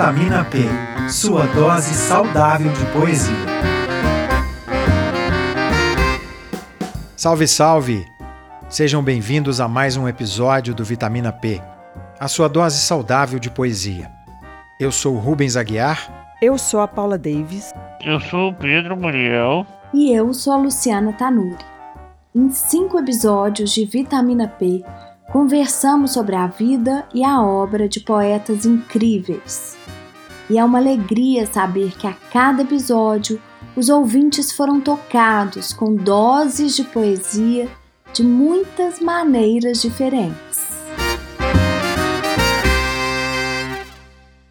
Vitamina P, sua dose saudável de poesia. Salve, salve! Sejam bem-vindos a mais um episódio do Vitamina P, a sua dose saudável de poesia. Eu sou Rubens Aguiar. Eu sou a Paula Davis. Eu sou o Pedro Muriel. E eu sou a Luciana Tanuri. Em cinco episódios de Vitamina P, conversamos sobre a vida e a obra de poetas incríveis. E é uma alegria saber que a cada episódio os ouvintes foram tocados com doses de poesia de muitas maneiras diferentes.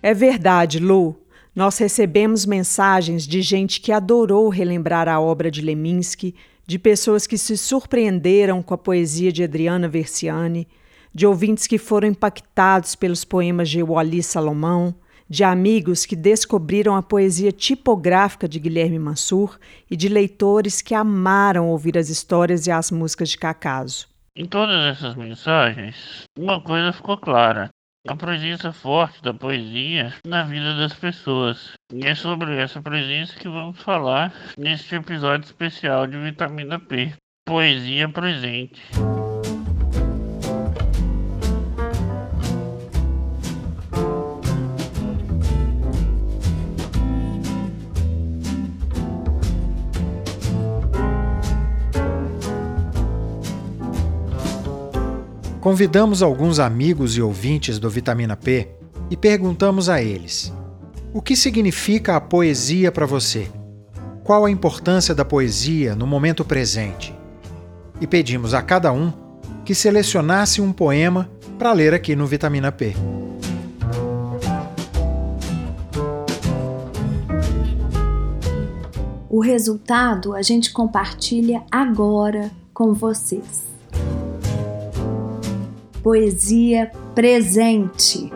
É verdade, Lu. Nós recebemos mensagens de gente que adorou relembrar a obra de Leminski de pessoas que se surpreenderam com a poesia de Adriana Versiani, de ouvintes que foram impactados pelos poemas de Wally Salomão, de amigos que descobriram a poesia tipográfica de Guilherme Mansur e de leitores que amaram ouvir as histórias e as músicas de Cacaso. Em todas essas mensagens, uma coisa ficou clara: a presença forte da poesia na vida das pessoas. E é sobre essa presença que vamos falar neste episódio especial de Vitamina P. Poesia presente. Convidamos alguns amigos e ouvintes do Vitamina P e perguntamos a eles: o que significa a poesia para você? Qual a importância da poesia no momento presente? E pedimos a cada um que selecionasse um poema para ler aqui no Vitamina P. O resultado a gente compartilha agora com vocês. Poesia presente.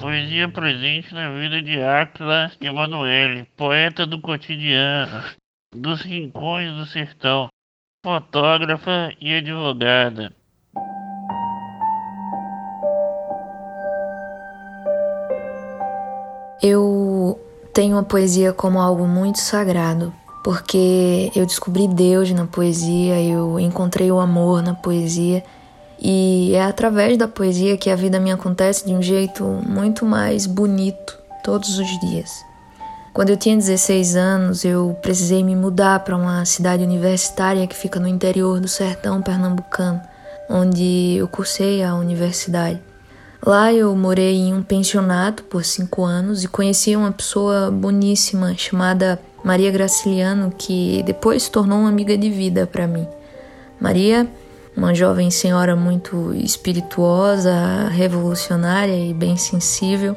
Poesia presente na vida de Áquila Emanuele, poeta do cotidiano, dos rincões do sertão, fotógrafa e advogada. Eu tenho a poesia como algo muito sagrado, porque eu descobri Deus na poesia, eu encontrei o amor na poesia, e é através da poesia que a vida me acontece de um jeito muito mais bonito todos os dias. Quando eu tinha 16 anos, eu precisei me mudar para uma cidade universitária que fica no interior do sertão pernambucano, onde eu cursei a universidade. Lá eu morei em um pensionato por cinco anos e conheci uma pessoa boníssima chamada Maria Graciliano, que depois se tornou uma amiga de vida para mim. Maria, uma jovem senhora muito espirituosa, revolucionária e bem sensível,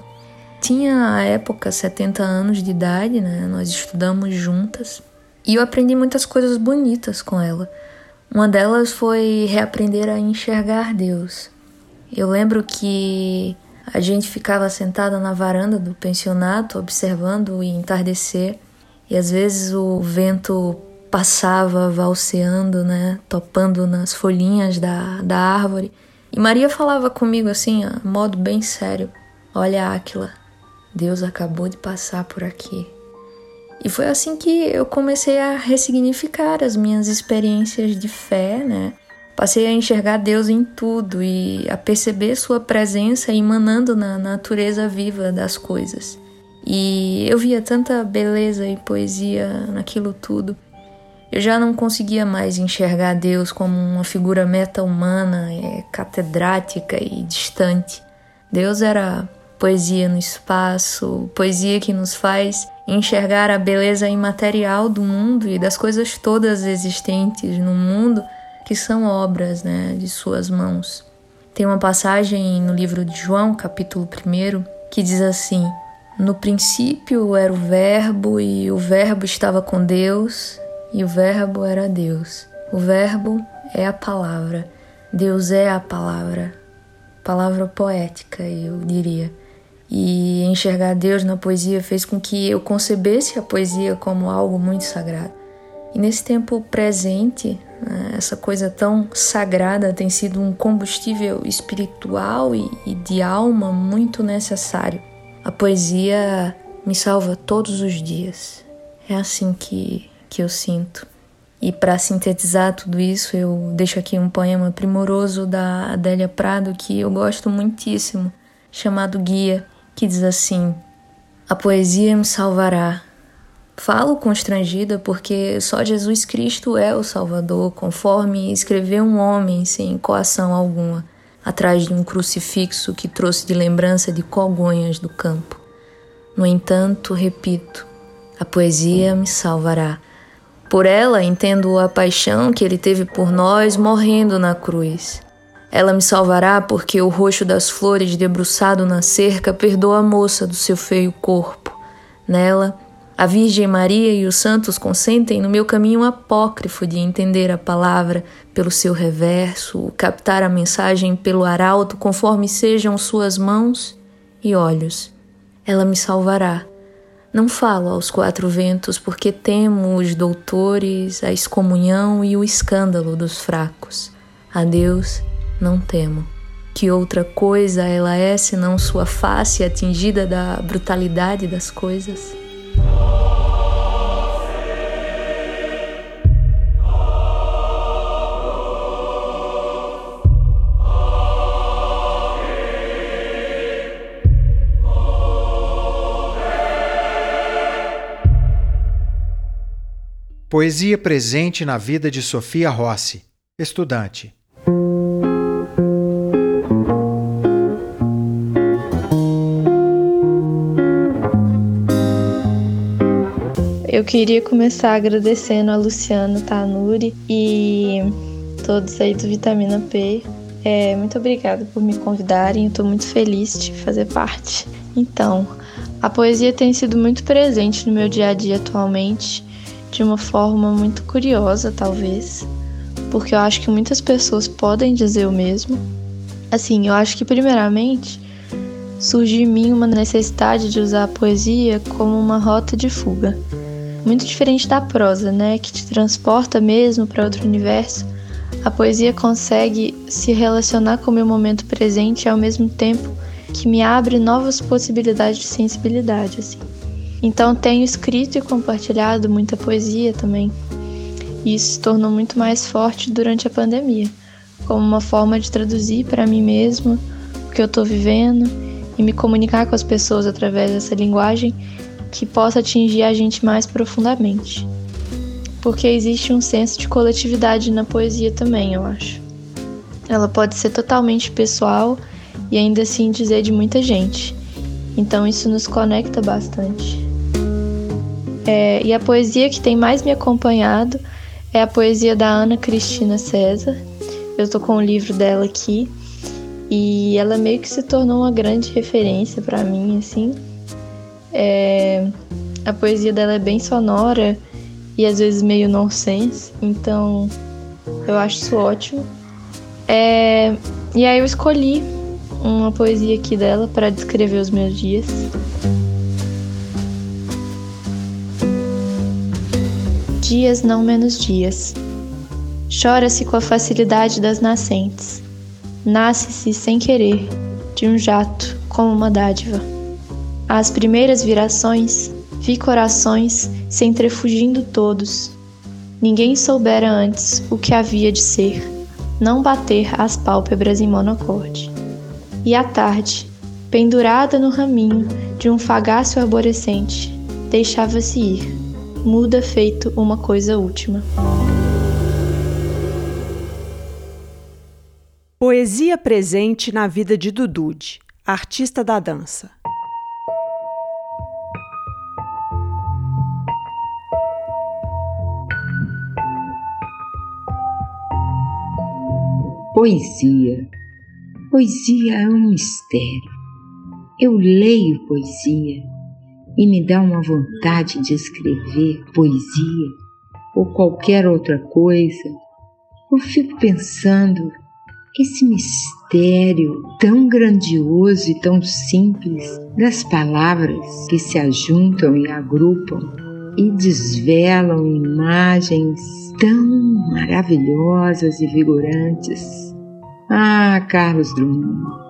tinha à época 70 anos de idade, né? Nós estudamos juntas e eu aprendi muitas coisas bonitas com ela. Uma delas foi reaprender a enxergar Deus. Eu lembro que a gente ficava sentada na varanda do pensionato observando o entardecer e às vezes o vento passava valseando, né, topando nas folhinhas da, da árvore. E Maria falava comigo assim, a modo bem sério: Olha, Áquila, Deus acabou de passar por aqui. E foi assim que eu comecei a ressignificar as minhas experiências de fé, né? Passei a enxergar Deus em tudo e a perceber Sua presença emanando na natureza viva das coisas. E eu via tanta beleza e poesia naquilo tudo. Eu já não conseguia mais enxergar Deus como uma figura meta-humana, é, catedrática e distante. Deus era poesia no espaço, poesia que nos faz enxergar a beleza imaterial do mundo e das coisas todas existentes no mundo que são obras né, de suas mãos. Tem uma passagem no livro de João, capítulo 1, que diz assim: No princípio era o Verbo, e o Verbo estava com Deus, e o Verbo era Deus. O Verbo é a palavra, Deus é a palavra, palavra poética, eu diria. E enxergar Deus na poesia fez com que eu concebesse a poesia como algo muito sagrado. E nesse tempo presente? Essa coisa tão sagrada tem sido um combustível espiritual e, e de alma muito necessário. A poesia me salva todos os dias. É assim que, que eu sinto. E para sintetizar tudo isso, eu deixo aqui um poema primoroso da Adélia Prado que eu gosto muitíssimo, chamado Guia, que diz assim: A poesia me salvará, Falo constrangida porque só Jesus Cristo é o Salvador, conforme escreveu um homem sem coação alguma, atrás de um crucifixo que trouxe de lembrança de cogonhas do campo. No entanto, repito, a poesia me salvará. Por ela entendo a paixão que ele teve por nós morrendo na cruz. Ela me salvará porque o roxo das flores debruçado na cerca perdoa a moça do seu feio corpo. Nela, a Virgem Maria e os santos consentem no meu caminho apócrifo de entender a palavra pelo seu reverso, captar a mensagem pelo arauto conforme sejam suas mãos e olhos. Ela me salvará. Não falo aos quatro ventos porque temo os doutores, a excomunhão e o escândalo dos fracos. A Deus não temo. Que outra coisa ela é senão sua face atingida da brutalidade das coisas? Poesia presente na vida de Sofia Rossi, estudante. Eu queria começar agradecendo a Luciana Tanuri e todos aí do Vitamina P. É, muito obrigada por me convidarem, estou muito feliz de fazer parte. Então, a poesia tem sido muito presente no meu dia a dia atualmente de uma forma muito curiosa, talvez, porque eu acho que muitas pessoas podem dizer o mesmo. Assim, eu acho que, primeiramente, surge em mim uma necessidade de usar a poesia como uma rota de fuga. Muito diferente da prosa, né, que te transporta mesmo para outro universo. A poesia consegue se relacionar com o meu momento presente e ao mesmo tempo que me abre novas possibilidades de sensibilidade, assim. Então tenho escrito e compartilhado muita poesia também. E isso se tornou muito mais forte durante a pandemia, como uma forma de traduzir para mim mesma o que eu estou vivendo e me comunicar com as pessoas através dessa linguagem que possa atingir a gente mais profundamente. Porque existe um senso de coletividade na poesia também, eu acho. Ela pode ser totalmente pessoal e ainda assim dizer de muita gente. Então isso nos conecta bastante. É, e a poesia que tem mais me acompanhado é a poesia da Ana Cristina César. Eu tô com o livro dela aqui e ela meio que se tornou uma grande referência para mim, assim. É, a poesia dela é bem sonora e às vezes meio nonsense, então eu acho isso ótimo. É, e aí eu escolhi uma poesia aqui dela para descrever os meus dias. Dias não menos dias. Chora-se com a facilidade das nascentes. Nasce-se sem querer, de um jato, como uma dádiva. Às primeiras virações, vi corações se entrefugindo todos. Ninguém soubera antes o que havia de ser, não bater as pálpebras em monocorde. E à tarde, pendurada no raminho de um fagáceo arborescente, deixava-se ir muda feito uma coisa última. Poesia presente na vida de Dudude, artista da dança. Poesia. Poesia é um mistério. Eu leio poesia e me dá uma vontade de escrever poesia ou qualquer outra coisa, eu fico pensando esse mistério tão grandioso e tão simples das palavras que se ajuntam e agrupam e desvelam imagens tão maravilhosas e vigorantes. Ah, Carlos Drummond,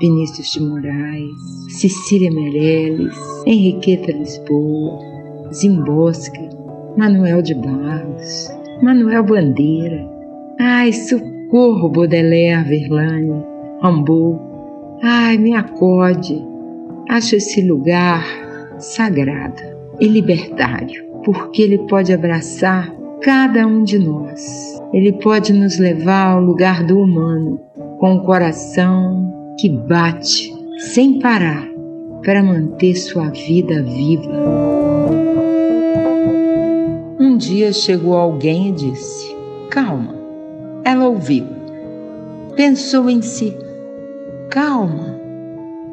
Vinícius de Moraes, Cecília Meirelles, Henriqueta Lisboa, Zimbosca, Manuel de Barros, Manuel Bandeira. Ai, socorro, Baudelaire, Verlaine, Rambaud. Ai, me acode. Acho esse lugar sagrado e libertário, porque ele pode abraçar cada um de nós. Ele pode nos levar ao lugar do humano, com o coração que bate sem parar para manter sua vida viva. Um dia chegou alguém e disse: Calma. Ela ouviu. Pensou em si: Calma.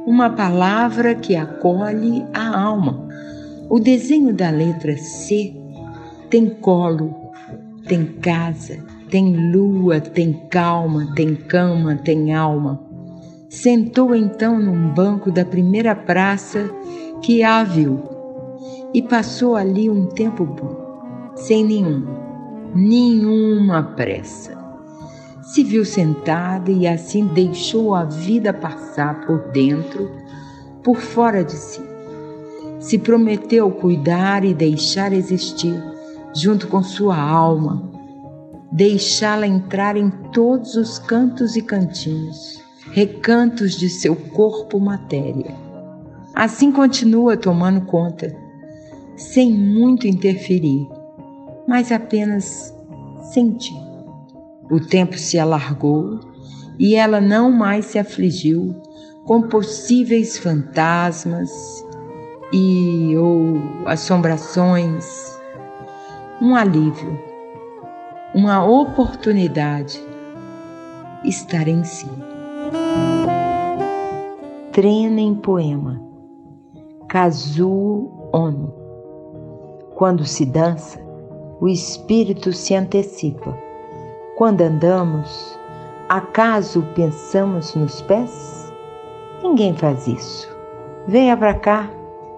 Uma palavra que acolhe a alma. O desenho da letra C tem colo, tem casa, tem lua, tem calma, tem cama, tem alma. Sentou então num banco da primeira praça que a viu e passou ali um tempo bom, sem nenhum, nenhuma pressa. Se viu sentada e assim deixou a vida passar por dentro, por fora de si se prometeu cuidar e deixar existir, junto com sua alma, deixá-la entrar em todos os cantos e cantinhos, recantos de seu corpo matéria. Assim continua tomando conta, sem muito interferir, mas apenas sentir. O tempo se alargou e ela não mais se afligiu com possíveis fantasmas e ou assombrações, um alívio, uma oportunidade estar em si. Treina em poema Kazuo Ono. Quando se dança, o espírito se antecipa. Quando andamos, acaso pensamos nos pés? Ninguém faz isso. Venha para cá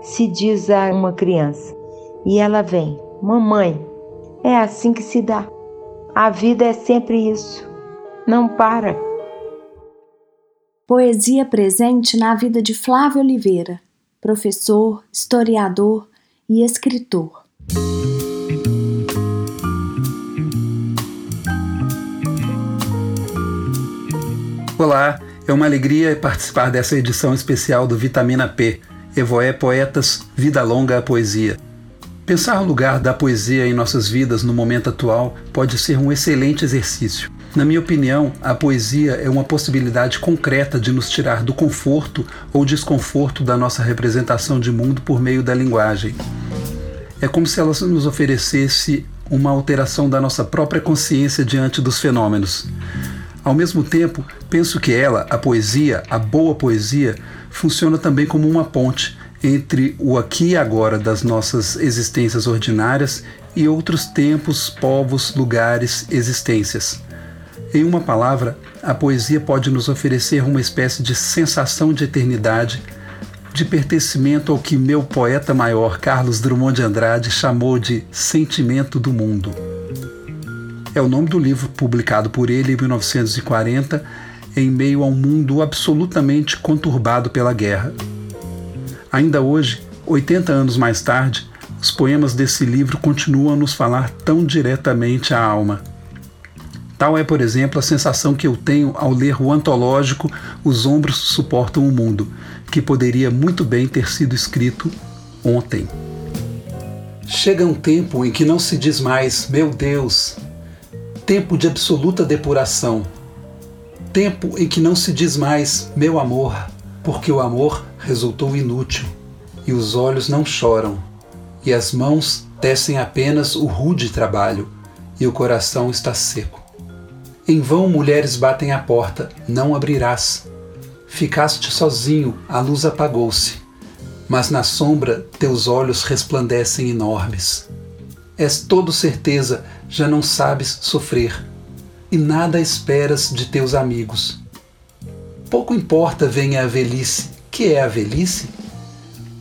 se diz a uma criança e ela vem: Mamãe, é assim que se dá. A vida é sempre isso. Não para. Poesia presente na vida de Flávio Oliveira, professor, historiador e escritor. Olá, é uma alegria participar dessa edição especial do Vitamina P Evoé Poetas, Vida Longa a Poesia. Pensar o lugar da poesia em nossas vidas no momento atual pode ser um excelente exercício. Na minha opinião, a poesia é uma possibilidade concreta de nos tirar do conforto ou desconforto da nossa representação de mundo por meio da linguagem. É como se ela nos oferecesse uma alteração da nossa própria consciência diante dos fenômenos. Ao mesmo tempo, penso que ela, a poesia, a boa poesia, funciona também como uma ponte entre o aqui e agora das nossas existências ordinárias e outros tempos, povos, lugares, existências. Em uma palavra, a poesia pode nos oferecer uma espécie de sensação de eternidade, de pertencimento ao que meu poeta maior Carlos Drummond de Andrade chamou de sentimento do mundo é o nome do livro publicado por ele em 1940, em meio a um mundo absolutamente conturbado pela guerra. Ainda hoje, 80 anos mais tarde, os poemas desse livro continuam a nos falar tão diretamente à alma. Tal é, por exemplo, a sensação que eu tenho ao ler o antológico Os Ombros Suportam o Mundo, que poderia muito bem ter sido escrito ontem. Chega um tempo em que não se diz mais, meu Deus, tempo de absoluta depuração, tempo em que não se diz mais meu amor, porque o amor resultou inútil, e os olhos não choram, e as mãos tecem apenas o rude trabalho, e o coração está seco. Em vão mulheres batem à porta, não abrirás. Ficaste sozinho, a luz apagou-se, mas na sombra teus olhos resplandecem enormes. És todo certeza já não sabes sofrer e nada esperas de teus amigos. Pouco importa venha a velhice. Que é a velhice?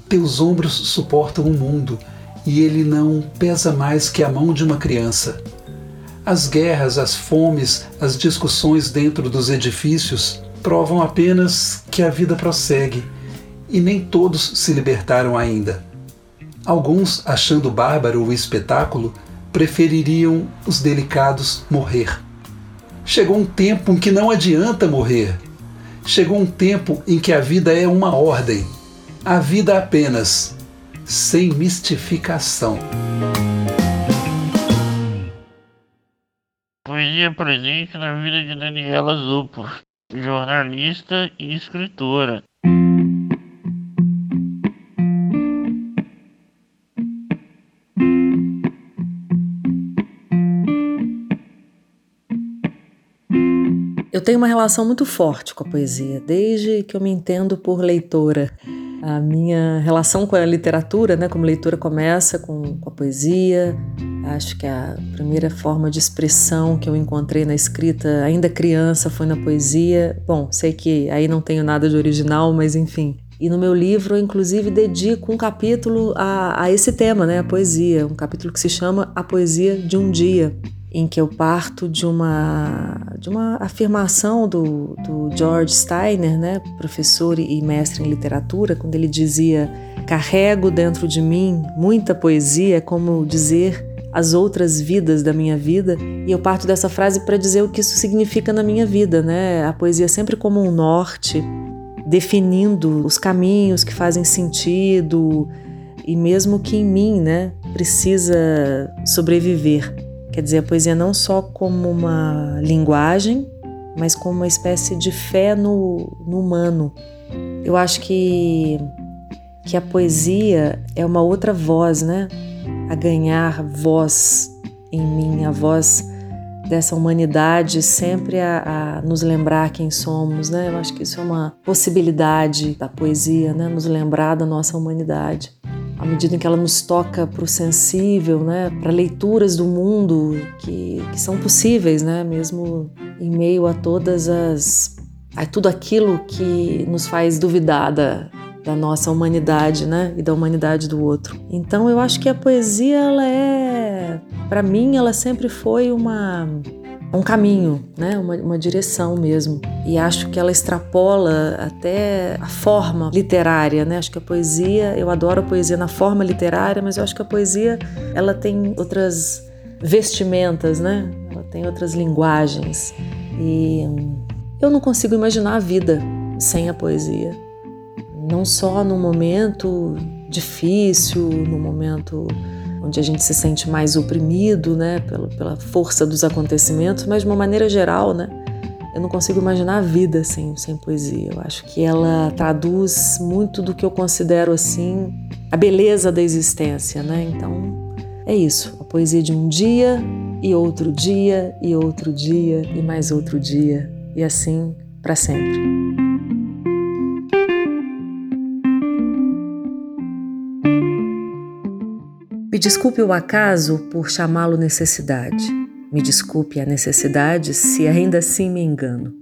Teus ombros suportam o mundo e ele não pesa mais que a mão de uma criança. As guerras, as fomes, as discussões dentro dos edifícios provam apenas que a vida prossegue e nem todos se libertaram ainda. Alguns, achando bárbaro o espetáculo, prefeririam os delicados morrer. Chegou um tempo em que não adianta morrer. Chegou um tempo em que a vida é uma ordem. A vida apenas, sem mistificação. Poesia presente na vida de Daniela Zupo, jornalista e escritora. Eu tenho uma relação muito forte com a poesia, desde que eu me entendo por leitora. A minha relação com a literatura, né, como leitora, começa com, com a poesia. Acho que a primeira forma de expressão que eu encontrei na escrita, ainda criança, foi na poesia. Bom, sei que aí não tenho nada de original, mas enfim. E no meu livro, eu, inclusive, dedico um capítulo a, a esse tema, né, a poesia. Um capítulo que se chama A Poesia de um Dia em que eu parto de uma, de uma afirmação do, do George Steiner, né, professor e mestre em literatura, quando ele dizia: Carrego dentro de mim muita poesia, é como dizer as outras vidas da minha vida, e eu parto dessa frase para dizer o que isso significa na minha vida, né? A poesia sempre como um norte, definindo os caminhos que fazem sentido, e mesmo que em mim, né, precisa sobreviver. Quer dizer, a poesia não só como uma linguagem, mas como uma espécie de fé no, no humano. Eu acho que, que a poesia é uma outra voz, né? A ganhar voz em mim, a voz dessa humanidade sempre a, a, nos lembrar quem somos, né? Eu acho que isso é uma possibilidade da poesia, né? Nos lembrar da nossa humanidade à medida em que ela nos toca para o sensível, né, para leituras do mundo que, que são possíveis, né, mesmo em meio a todas as a tudo aquilo que nos faz duvidar da, da nossa humanidade, né, e da humanidade do outro. Então eu acho que a poesia ela é, para mim, ela sempre foi uma um caminho, né? uma, uma direção mesmo. E acho que ela extrapola até a forma literária. Né? Acho que a poesia, eu adoro a poesia na forma literária, mas eu acho que a poesia ela tem outras vestimentas, né? ela tem outras linguagens. E eu não consigo imaginar a vida sem a poesia. Não só no momento difícil, no momento onde a gente se sente mais oprimido, né, pela, pela força dos acontecimentos, mas de uma maneira geral, né, eu não consigo imaginar a vida sem, sem poesia. Eu acho que ela traduz muito do que eu considero assim a beleza da existência, né? Então é isso, a poesia de um dia e outro dia e outro dia e mais outro dia e assim para sempre. Me desculpe o acaso por chamá-lo necessidade. Me desculpe a necessidade se ainda assim me engano.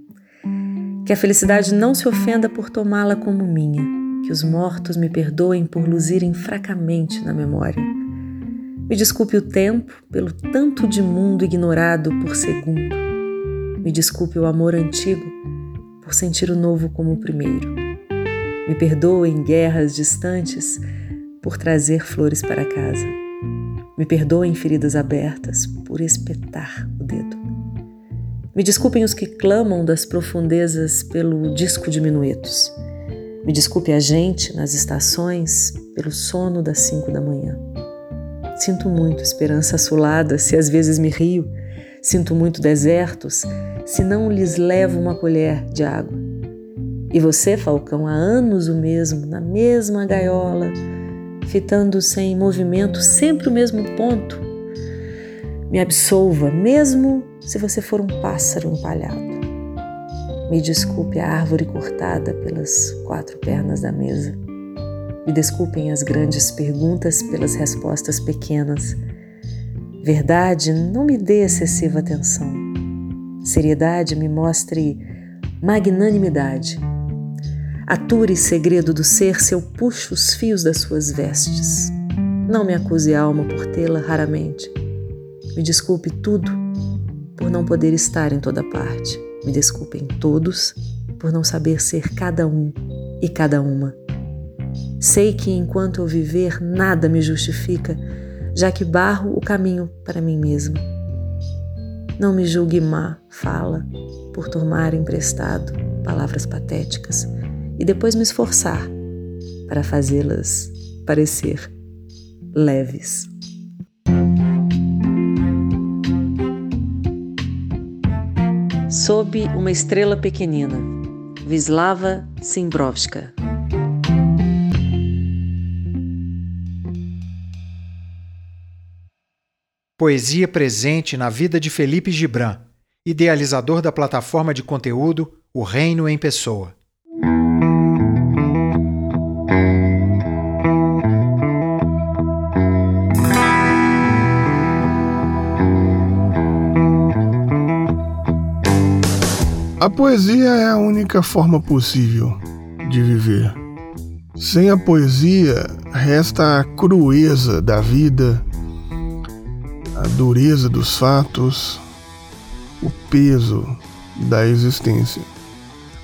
Que a felicidade não se ofenda por tomá-la como minha. Que os mortos me perdoem por luzirem fracamente na memória. Me desculpe o tempo pelo tanto de mundo ignorado por segundo. Me desculpe o amor antigo por sentir o novo como o primeiro. Me perdoem guerras distantes por trazer flores para casa. Me perdoem feridas abertas por espetar o dedo. Me desculpem os que clamam das profundezas pelo disco de minuetos. Me desculpe a gente nas estações pelo sono das cinco da manhã. Sinto muito esperança assolada se às vezes me rio. Sinto muito desertos se não lhes levo uma colher de água. E você, Falcão, há anos o mesmo, na mesma gaiola, fitando sem movimento sempre o mesmo ponto. Me absolva, mesmo se você for um pássaro empalhado. Me desculpe a árvore cortada pelas quatro pernas da mesa. Me desculpem as grandes perguntas pelas respostas pequenas. Verdade, não me dê excessiva atenção. Seriedade me mostre magnanimidade. Ature segredo do ser se eu puxo os fios das suas vestes. Não me acuse, alma, por tê-la raramente. Me desculpe tudo por não poder estar em toda parte. Me desculpem todos por não saber ser cada um e cada uma. Sei que enquanto eu viver, nada me justifica, já que barro o caminho para mim mesma. Não me julgue má fala por tomar emprestado palavras patéticas e depois me esforçar para fazê-las parecer leves. Sob uma estrela pequenina, Vislava Simbrovska. Poesia presente na vida de Felipe Gibran, idealizador da plataforma de conteúdo O Reino em Pessoa. A poesia é a única forma possível de viver. Sem a poesia, resta a crueza da vida, a dureza dos fatos, o peso da existência.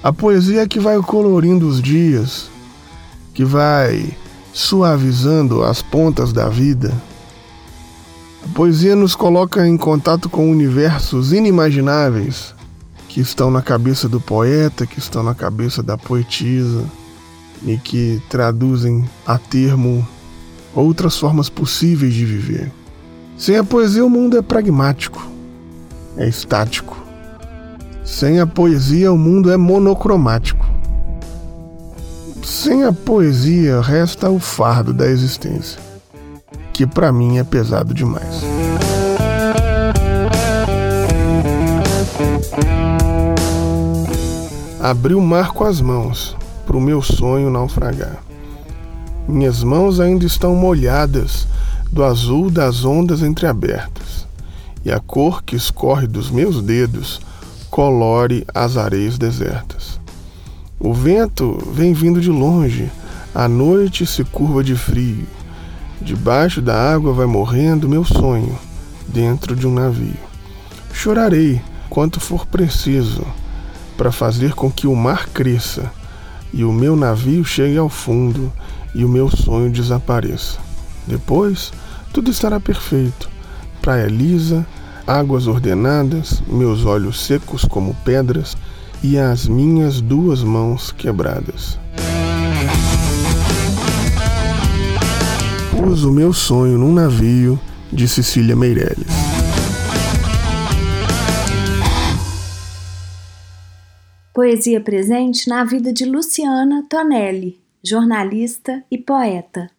A poesia é que vai colorindo os dias, que vai suavizando as pontas da vida. A poesia nos coloca em contato com universos inimagináveis que estão na cabeça do poeta, que estão na cabeça da poetisa e que traduzem a termo outras formas possíveis de viver. Sem a poesia, o mundo é pragmático, é estático. Sem a poesia, o mundo é monocromático. Sem a poesia, resta o fardo da existência, que para mim é pesado demais. Abri o mar com as mãos, para o meu sonho naufragar. Minhas mãos ainda estão molhadas do azul das ondas entreabertas, e a cor que escorre dos meus dedos colore as areias desertas. O vento vem vindo de longe, a noite se curva de frio. Debaixo da água vai morrendo meu sonho, dentro de um navio. Chorarei quanto for preciso para fazer com que o mar cresça e o meu navio chegue ao fundo e o meu sonho desapareça. Depois, tudo estará perfeito. Praia lisa, águas ordenadas, meus olhos secos como pedras e as minhas duas mãos quebradas. Pus o meu sonho num navio de Cecília Meirelles. Poesia presente na vida de Luciana Tonelli, jornalista e poeta.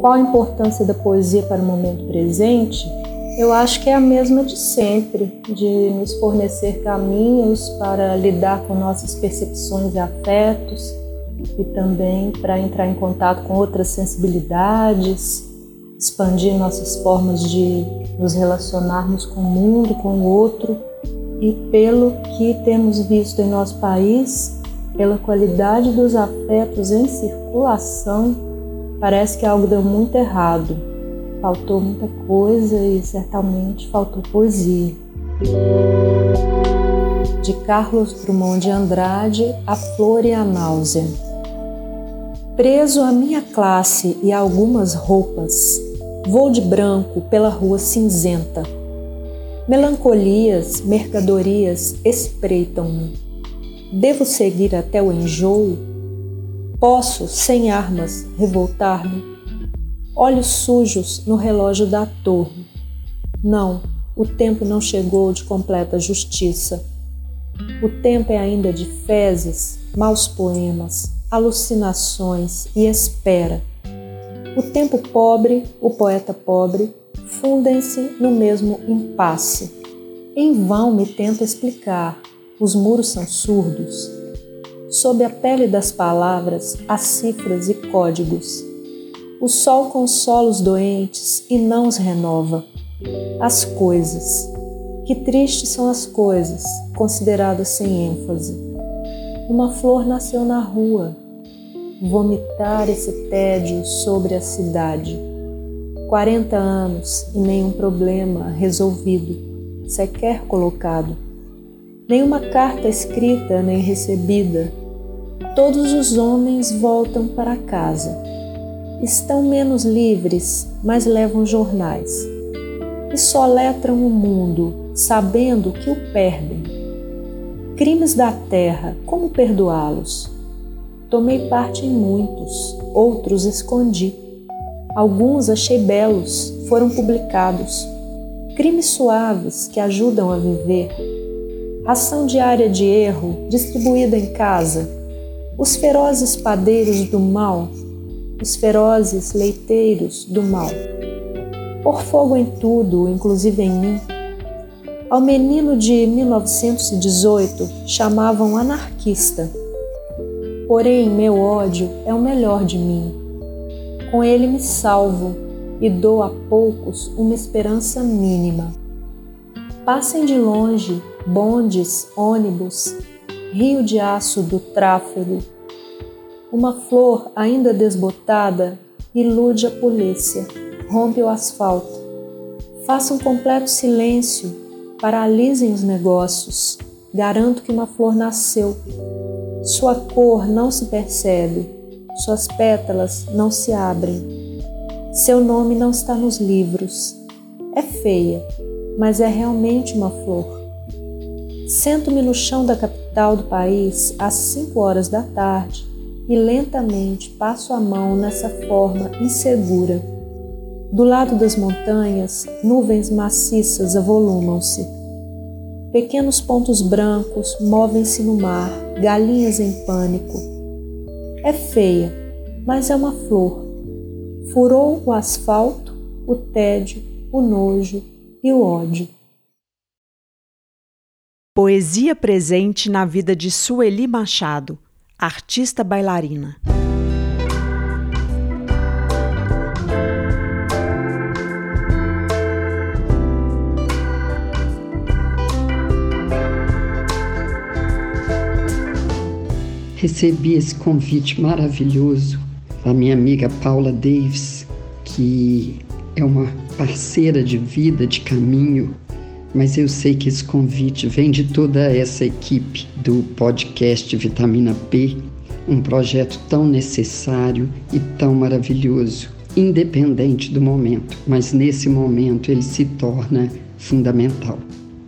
Qual a importância da poesia para o momento presente? Eu acho que é a mesma de sempre, de nos fornecer caminhos para lidar com nossas percepções e afetos e também para entrar em contato com outras sensibilidades, expandir nossas formas de nos relacionarmos com o mundo, com o outro e pelo que temos visto em nosso país, pela qualidade dos afetos em circulação, parece que algo deu muito errado. Faltou muita coisa e certamente faltou poesia. De Carlos Drummond de Andrade, A Flor e a Náusea. Preso à minha classe e a algumas roupas, vou de branco pela rua cinzenta Melancolias, mercadorias espreitam-me. Devo seguir até o enjoo? Posso, sem armas, revoltar-me? Olhos sujos no relógio da torre. Não, o tempo não chegou de completa justiça. O tempo é ainda de fezes, maus poemas, alucinações e espera. O tempo pobre, o poeta pobre, fundem-se no mesmo impasse. Em vão me tento explicar, os muros são surdos. Sob a pele das palavras, há cifras e códigos. O sol consola os doentes e não os renova. As coisas. Que tristes são as coisas, consideradas sem ênfase. Uma flor nasceu na rua. vomitar esse tédio sobre a cidade. 40 anos e nenhum problema resolvido, sequer colocado. Nenhuma carta escrita nem recebida. Todos os homens voltam para casa. Estão menos livres, mas levam jornais. E soletram o mundo, sabendo que o perdem. Crimes da terra, como perdoá-los? Tomei parte em muitos, outros escondi. Alguns achei belos, foram publicados. Crimes suaves que ajudam a viver. Ração diária de erro distribuída em casa. Os ferozes padeiros do mal, os ferozes leiteiros do mal. Por fogo em tudo, inclusive em mim. Ao menino de 1918 chamavam anarquista Porém, meu ódio é o melhor de mim. Com ele me salvo e dou a poucos uma esperança mínima. Passem de longe bondes, ônibus, rio de aço do tráfego. Uma flor ainda desbotada ilude a polícia, rompe o asfalto. Façam um completo silêncio, paralisem os negócios. Garanto que uma flor nasceu sua cor não se percebe, suas pétalas não se abrem. Seu nome não está nos livros. É feia, mas é realmente uma flor. Sento-me no chão da capital do país às cinco horas da tarde e lentamente passo a mão nessa forma insegura. Do lado das montanhas, nuvens maciças avolumam-se Pequenos pontos brancos movem-se no mar, galinhas em pânico. É feia, mas é uma flor. Furou o asfalto, o tédio, o nojo e o ódio. Poesia presente na vida de Sueli Machado, artista bailarina. Recebi esse convite maravilhoso da minha amiga Paula Davis, que é uma parceira de vida, de caminho, mas eu sei que esse convite vem de toda essa equipe do podcast Vitamina P, um projeto tão necessário e tão maravilhoso, independente do momento, mas nesse momento ele se torna fundamental.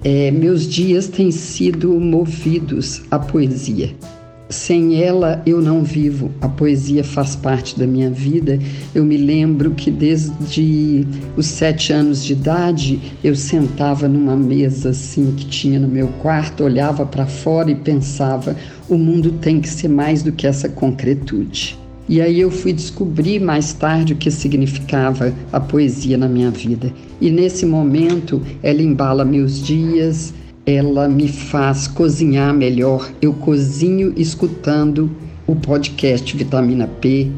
É, meus dias têm sido movidos à poesia. Sem ela eu não vivo. A poesia faz parte da minha vida. Eu me lembro que desde os sete anos de idade eu sentava numa mesa assim que tinha no meu quarto, olhava para fora e pensava: o mundo tem que ser mais do que essa concretude. E aí eu fui descobrir mais tarde o que significava a poesia na minha vida. E nesse momento ela embala meus dias, ela me faz cozinhar melhor. Eu cozinho escutando o podcast Vitamina P.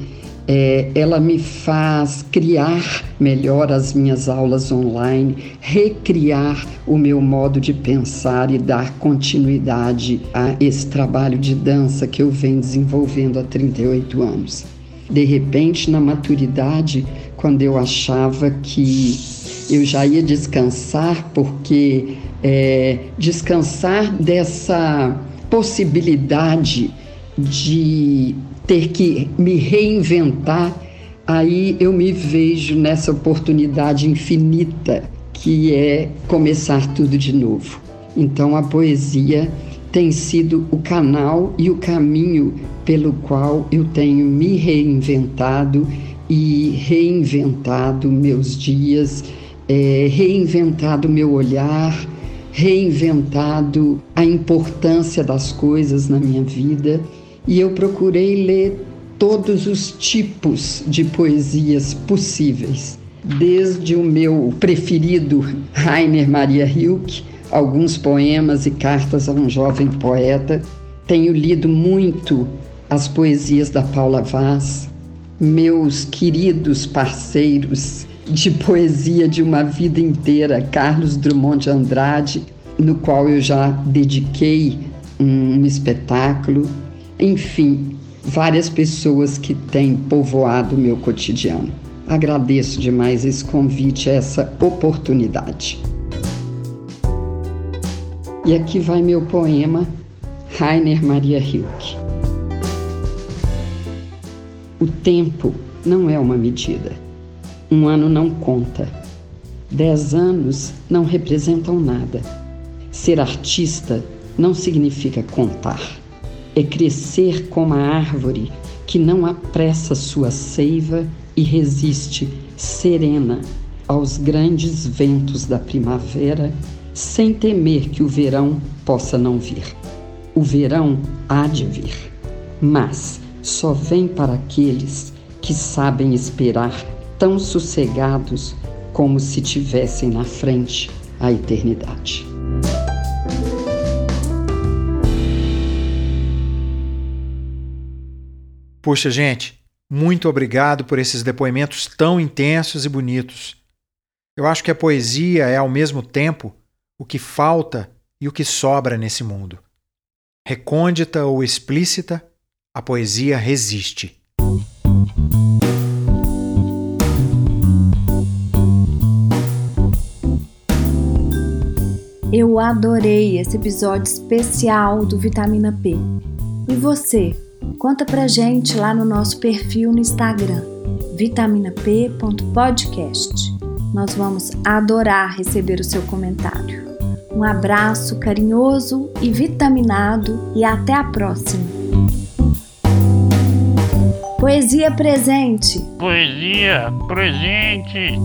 É, ela me faz criar melhor as minhas aulas online, recriar o meu modo de pensar e dar continuidade a esse trabalho de dança que eu venho desenvolvendo há 38 anos. De repente, na maturidade, quando eu achava que eu já ia descansar, porque é, descansar dessa possibilidade de ter que me reinventar, aí eu me vejo nessa oportunidade infinita que é começar tudo de novo. Então a poesia tem sido o canal e o caminho pelo qual eu tenho me reinventado e reinventado meus dias, é, reinventado meu olhar, reinventado a importância das coisas na minha vida e eu procurei ler todos os tipos de poesias possíveis, desde o meu preferido Rainer Maria Rilke, alguns poemas e cartas a um jovem poeta. Tenho lido muito as poesias da Paula Vaz, meus queridos parceiros de poesia de uma vida inteira, Carlos Drummond de Andrade, no qual eu já dediquei um espetáculo. Enfim, várias pessoas que têm povoado o meu cotidiano. Agradeço demais esse convite, essa oportunidade. E aqui vai meu poema Rainer Maria Rilke. O tempo não é uma medida. Um ano não conta. Dez anos não representam nada. Ser artista não significa contar. É crescer como a árvore que não apressa sua seiva e resiste serena aos grandes ventos da primavera, sem temer que o verão possa não vir. O verão há de vir, mas só vem para aqueles que sabem esperar tão sossegados como se tivessem na frente a eternidade. Puxa, gente, muito obrigado por esses depoimentos tão intensos e bonitos. Eu acho que a poesia é, ao mesmo tempo, o que falta e o que sobra nesse mundo. Recôndita ou explícita, a poesia resiste. Eu adorei esse episódio especial do Vitamina P. E você? Conta pra gente lá no nosso perfil no Instagram, vitaminap.podcast. Nós vamos adorar receber o seu comentário. Um abraço carinhoso e vitaminado e até a próxima. Poesia presente. Poesia presente.